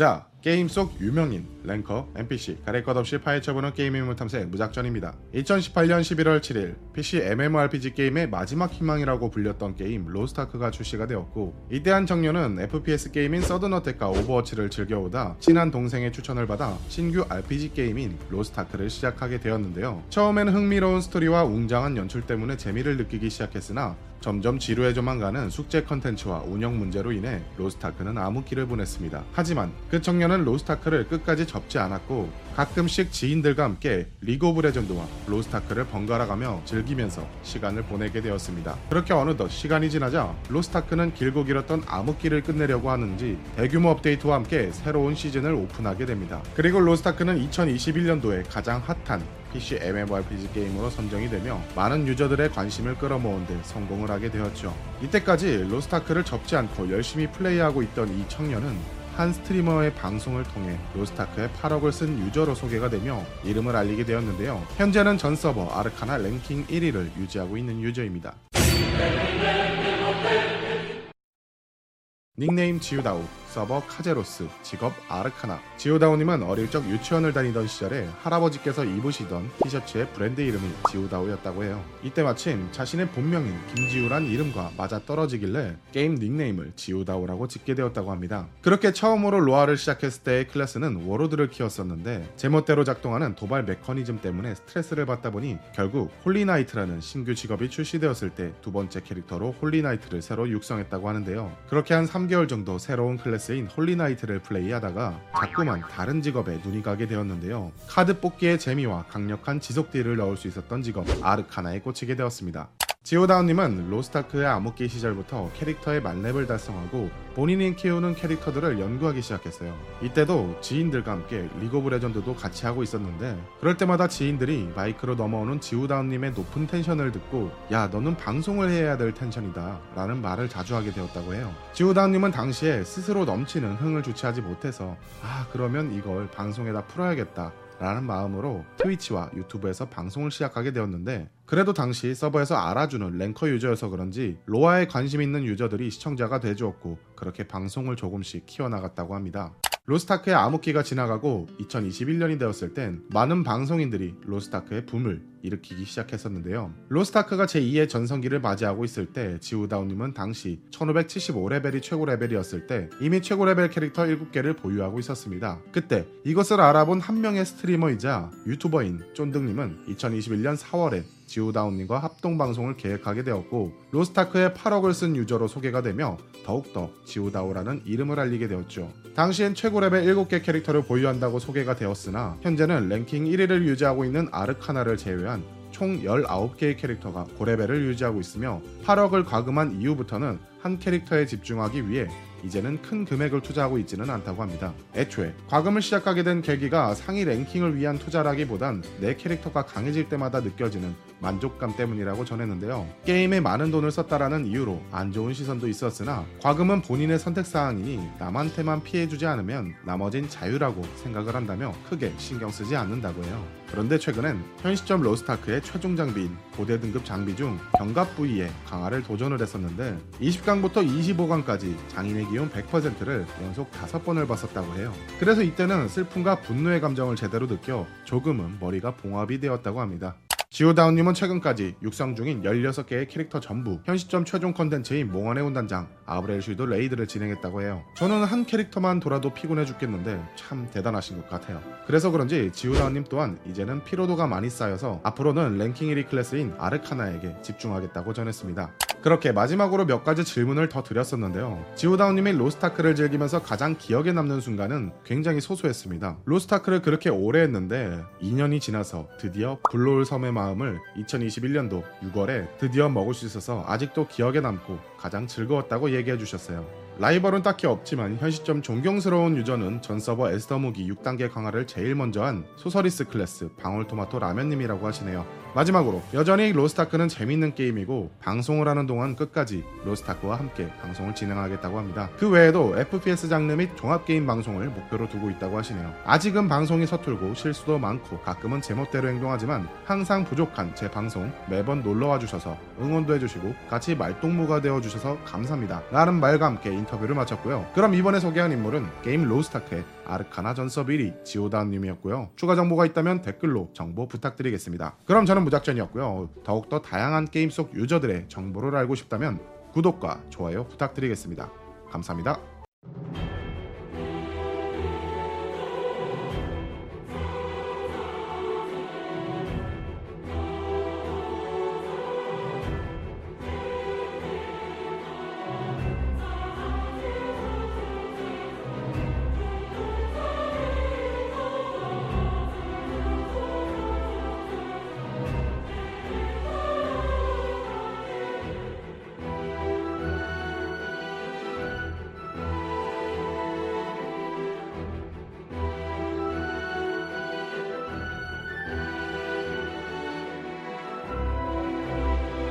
자, 게임 속 유명인, 랭커, NPC, 가릴 것 없이 파헤쳐보는 게임 인물 탐색 무작전입니다. 2018년 11월 7일, PC MMORPG 게임의 마지막 희망이라고 불렸던 게임 로스트아크가 출시가 되었고, 이때 한 청년은 FPS 게임인 서든어택과 오버워치를 즐겨오다 친한 동생의 추천을 받아 신규 RPG 게임인 로스트아크를 시작하게 되었는데요. 처음에는 흥미로운 스토리와 웅장한 연출 때문에 재미를 느끼기 시작했으나 점점 지루해져만 가는 숙제 컨텐츠와 운영 문제로 인해 로스트아크는 암흑기를 보냈습니다. 하지만 그 청년 은 로스트아크를 끝까지 접지 않았고 가끔씩 지인들과 함께 리그 오브 레전드와 로스트아크를 번갈아가며 즐기면서 시간을 보내게 되었습니다. 그렇게 어느덧 시간이 지나자 로스타크는 길고 길었던 암흑기를 끝내려고 하는지 대규모 업데이트와 함께 새로운 시즌을 오픈하게 됩니다. 그리고 로스타크는 2021년도에 가장 핫한 PC MMORPG 게임으로 선정이 되며 많은 유저들의 관심을 끌어모은 데 성공을 하게 되었죠. 이때까지 로스타크를 접지 않고 열심히 플레이하고 있던 이 청년은 한 스트리머의 방송을 통해 로스타크에 8억을 쓴 유저로 소개가 되며 이름을 알리게 되었는데요. 현재는 전 서버 아르카나 랭킹 1위를 유지하고 있는 유저입니다. 닉네임 지우다우, 서버 카제로스, 직업 아르카나. 지우다우님은 어릴 적 유치원을 다니던 시절에 할아버지께서 입으시던 티셔츠의 브랜드 이름이 지우다우였다고 해요. 이때 마침 자신의 본명인 김지우란 이름과 맞아 떨어지길래 게임 닉네임을 지우다우라고 짓게 되었다고 합니다. 그렇게 처음으로 로아를 시작했을 때의 클래스는 워로드를 키웠었는데 제멋대로 작동하는 도발 메커니즘 때문에 스트레스를 받다 보니 결국 홀리나이트라는 신규 직업이 출시되었을 때 두 번째 캐릭터로 홀리나이트를 새로 육성했다고 하는데요. 그렇게 한 3개월 정도 새로운 클래스 인 홀리나이트를 플레이하다가 자꾸만 다른 직업에 눈이 가게 되었는데요. 카드 뽑기의 재미와 강력한 지속 딜을 넣을 수 있었던 직업 아르카나에 꽂히게 되었습니다. 지우다우님은 로스트아크의 암흑기 시절부터 캐릭터의 만렙을 달성하고 본인이 키우는 캐릭터들을 연구하기 시작했어요. 이때도 지인들과 함께 리그 오브 레전드도 같이 하고 있었는데 그럴 때마다 지인들이 마이크로 넘어오는 지우다우님의 높은 텐션을 듣고 야 너는 방송을 해야 될 텐션이다 라는 말을 자주 하게 되었다고 해요. 지우다우님은 당시에 스스로 넘치는 흥을 주체하지 못해서 아 그러면 이걸 방송에다 풀어야겠다 라는 마음으로 트위치와 유튜브에서 방송을 시작하게 되었는데 그래도 당시 서버에서 알아주는 랭커 유저여서 그런지 로아에 관심 있는 유저들이 시청자가 돼주었고 그렇게 방송을 조금씩 키워나갔다고 합니다. 로스트아크의 암흑기가 지나가고 2021년이 되었을 땐 많은 방송인들이 로스트아크의 붐을 일으키기 시작했었는데요. 로스트아크가 제2의 전성기를 맞이하고 있을 때 지우다우님은 당시 1575레벨이 최고 레벨이었을 때 이미 최고 레벨 캐릭터 7개를 보유하고 있었습니다. 그때 이것을 알아본 한 명의 스트리머이자 유튜버인 쫀득님은 2021년 4월에 지우다우님과 합동 방송을 계획하게 되었고 로스트아크의 8억을 쓴 유저로 소개가 되며 더욱더 지우다우라는 이름을 알리게 되었죠. 당시엔 최고 레벨 7개 캐릭터를 보유한다고 소개가 되었으나 현재는 랭킹 1위를 유지하고 있는 아르카나를 제외한 총 19개의 캐릭터가 고레벨을 유지하고 있으며 8억을 과금한 이후부터는 한 캐릭터에 집중하기 위해 이제는 큰 금액을 투자하고 있지는 않다고 합니다. 애초에 과금을 시작하게 된 계기가 상위 랭킹을 위한 투자라기보단 내 캐릭터가 강해질 때마다 느껴지는 만족감 때문이라고 전했는데요. 게임에 많은 돈을 썼다라는 이유로 안 좋은 시선도 있었으나 과금은 본인의 선택사항이니 남한테만 피해주지 않으면 나머진 자유라고 생각을 한다며 크게 신경 쓰지 않는다고 해요. 그런데 최근엔 현 시점 로스트아크의 최종 장비인 고대 등급 장비 중 견갑 부위에 강화를 도전을 했었는데 20강부터 25강까지 장인의 기운 100%를 연속 5번을 봤었다고 해요. 그래서 이때는 슬픔과 분노의 감정을 제대로 느껴 조금은 머리가 봉합이 되었다고 합니다. 지우다우님은 최근까지 육성 중인 16개의 캐릭터 전부 현 시점 최종 컨텐츠인 몽환의 군단장 아브렐슈드 레이드를 진행했다고 해요. 저는 한 캐릭터만 돌아도 피곤해 죽겠는데 참 대단하신 것 같아요. 그래서 그런지 지우다우님 또한 이제는 피로도가 많이 쌓여서 앞으로는 랭킹 1위 클래스인 아르카나에게 집중하겠다고 전했습니다. 그렇게 마지막으로 몇 가지 질문을 더 드렸었는데요. 지우다우님이 로스타크를 즐기면서 가장 기억에 남는 순간은 굉장히 소소했습니다. 로스타크를 그렇게 오래 했는데 2년이 지나서 드디어 블루홀 섬의 마음을 2021년도 6월에 드디어 먹을 수 있어서 아직도 기억에 남고 가장 즐거웠다고 얘기해 주셨어요. 라이벌은 딱히 없지만 현 시점 존경스러운 유저는 전 서버 에스더 무기 6단계 강화를 제일 먼저 한 소서리스 클래스 방울토마토 라면님이라고 하시네요. 마지막으로 여전히 로스타크는 재밌는 게임이고 방송을 하는 동안 끝까지 로스타크와 함께 방송을 진행하겠다고 합니다. 그 외에도 FPS 장르 및 종합게임 방송을 목표로 두고 있다고 하시네요. 아직은 방송이 서툴고 실수도 많고 가끔은 제멋대로 행동하지만 항상 부족한 제 방송 매번 놀러와 주셔서 응원도 해주시고 같이 말동무가 되어 주셔서 감사합니다. 라는 말과 함께 인터 인터뷰를 마쳤고요. 그럼 이번에 소개한 인물은 게임 로스타크의 아르카나 전섭 1위 지우다우님이었고요. 추가 정보가 있다면 댓글로 정보 부탁드리겠습니다. 그럼 저는 무작전이었고요. 더욱더 다양한 게임 속 유저들의 정보를 알고 싶다면 구독과 좋아요 부탁드리겠습니다. 감사합니다.